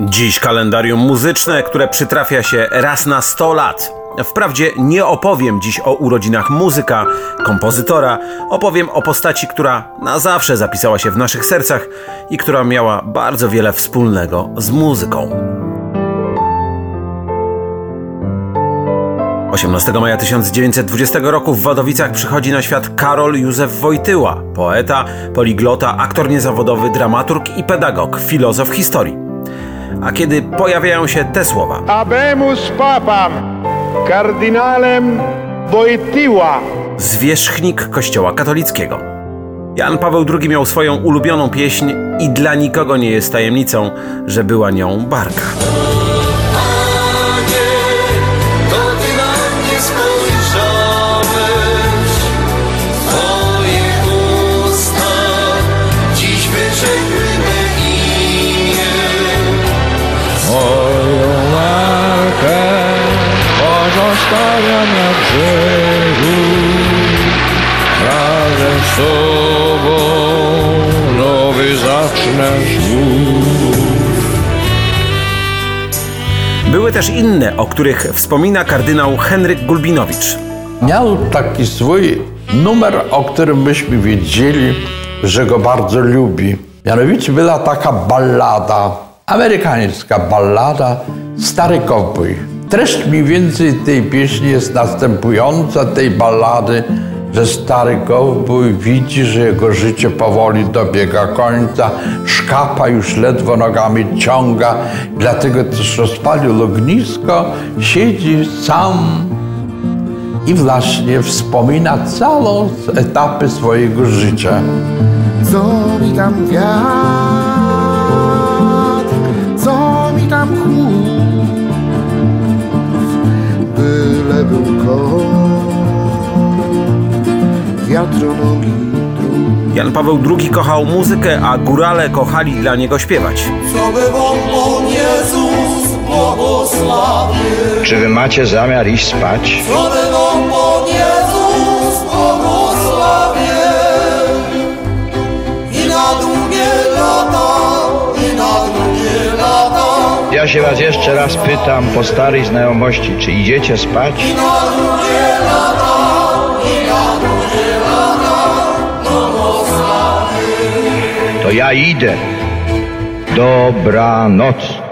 Dziś kalendarium muzyczne, które przytrafia się raz na 100 lat. Wprawdzie nie opowiem dziś o urodzinach muzyka, kompozytora, opowiem o postaci, która na zawsze zapisała się w naszych sercach i która miała bardzo wiele wspólnego z muzyką. 18 maja 1920 roku w Wadowicach przychodzi na świat Karol Józef Wojtyła, poeta, poliglota, aktor niezawodowy, dramaturg i pedagog, filozof historii. A kiedy pojawiają się te słowa, Habemus papam, kardynalem Wojtyła. zwierzchnik Kościoła katolickiego. Jan Paweł II miał swoją ulubioną pieśń i dla nikogo nie jest tajemnicą, że była nią Barka. Pozostawiam na brzegu Razem z tobą nowy zacznę znów Były też inne, o których wspomina kardynał Henryk Gulbinowicz. Miał taki swój numer, o którym myśmy wiedzieli, że go bardzo lubi. Mianowicie była taka ballada, amerykańska ballada Stary Kowbój. Treść mniej więcej tej pieśni jest następująca, tej ballady, że stary kowbój widzi, że jego życie powoli dobiega końca, szkapa już ledwo nogami ciąga, dlatego też rozpalił ognisko, siedzi sam i właśnie wspomina całą etapy swojego życia. Co mi tam wiatr, co mi tam chłód, Jan Paweł II kochał muzykę, a górale kochali dla niego śpiewać. Co by Wam Pan Jezus błogosławił, Czy wy macie zamiar iść spać? Co by Wam Pan Ja się was jeszcze raz pytam po starej znajomości, czy idziecie spać? To ja idę. Dobranoc.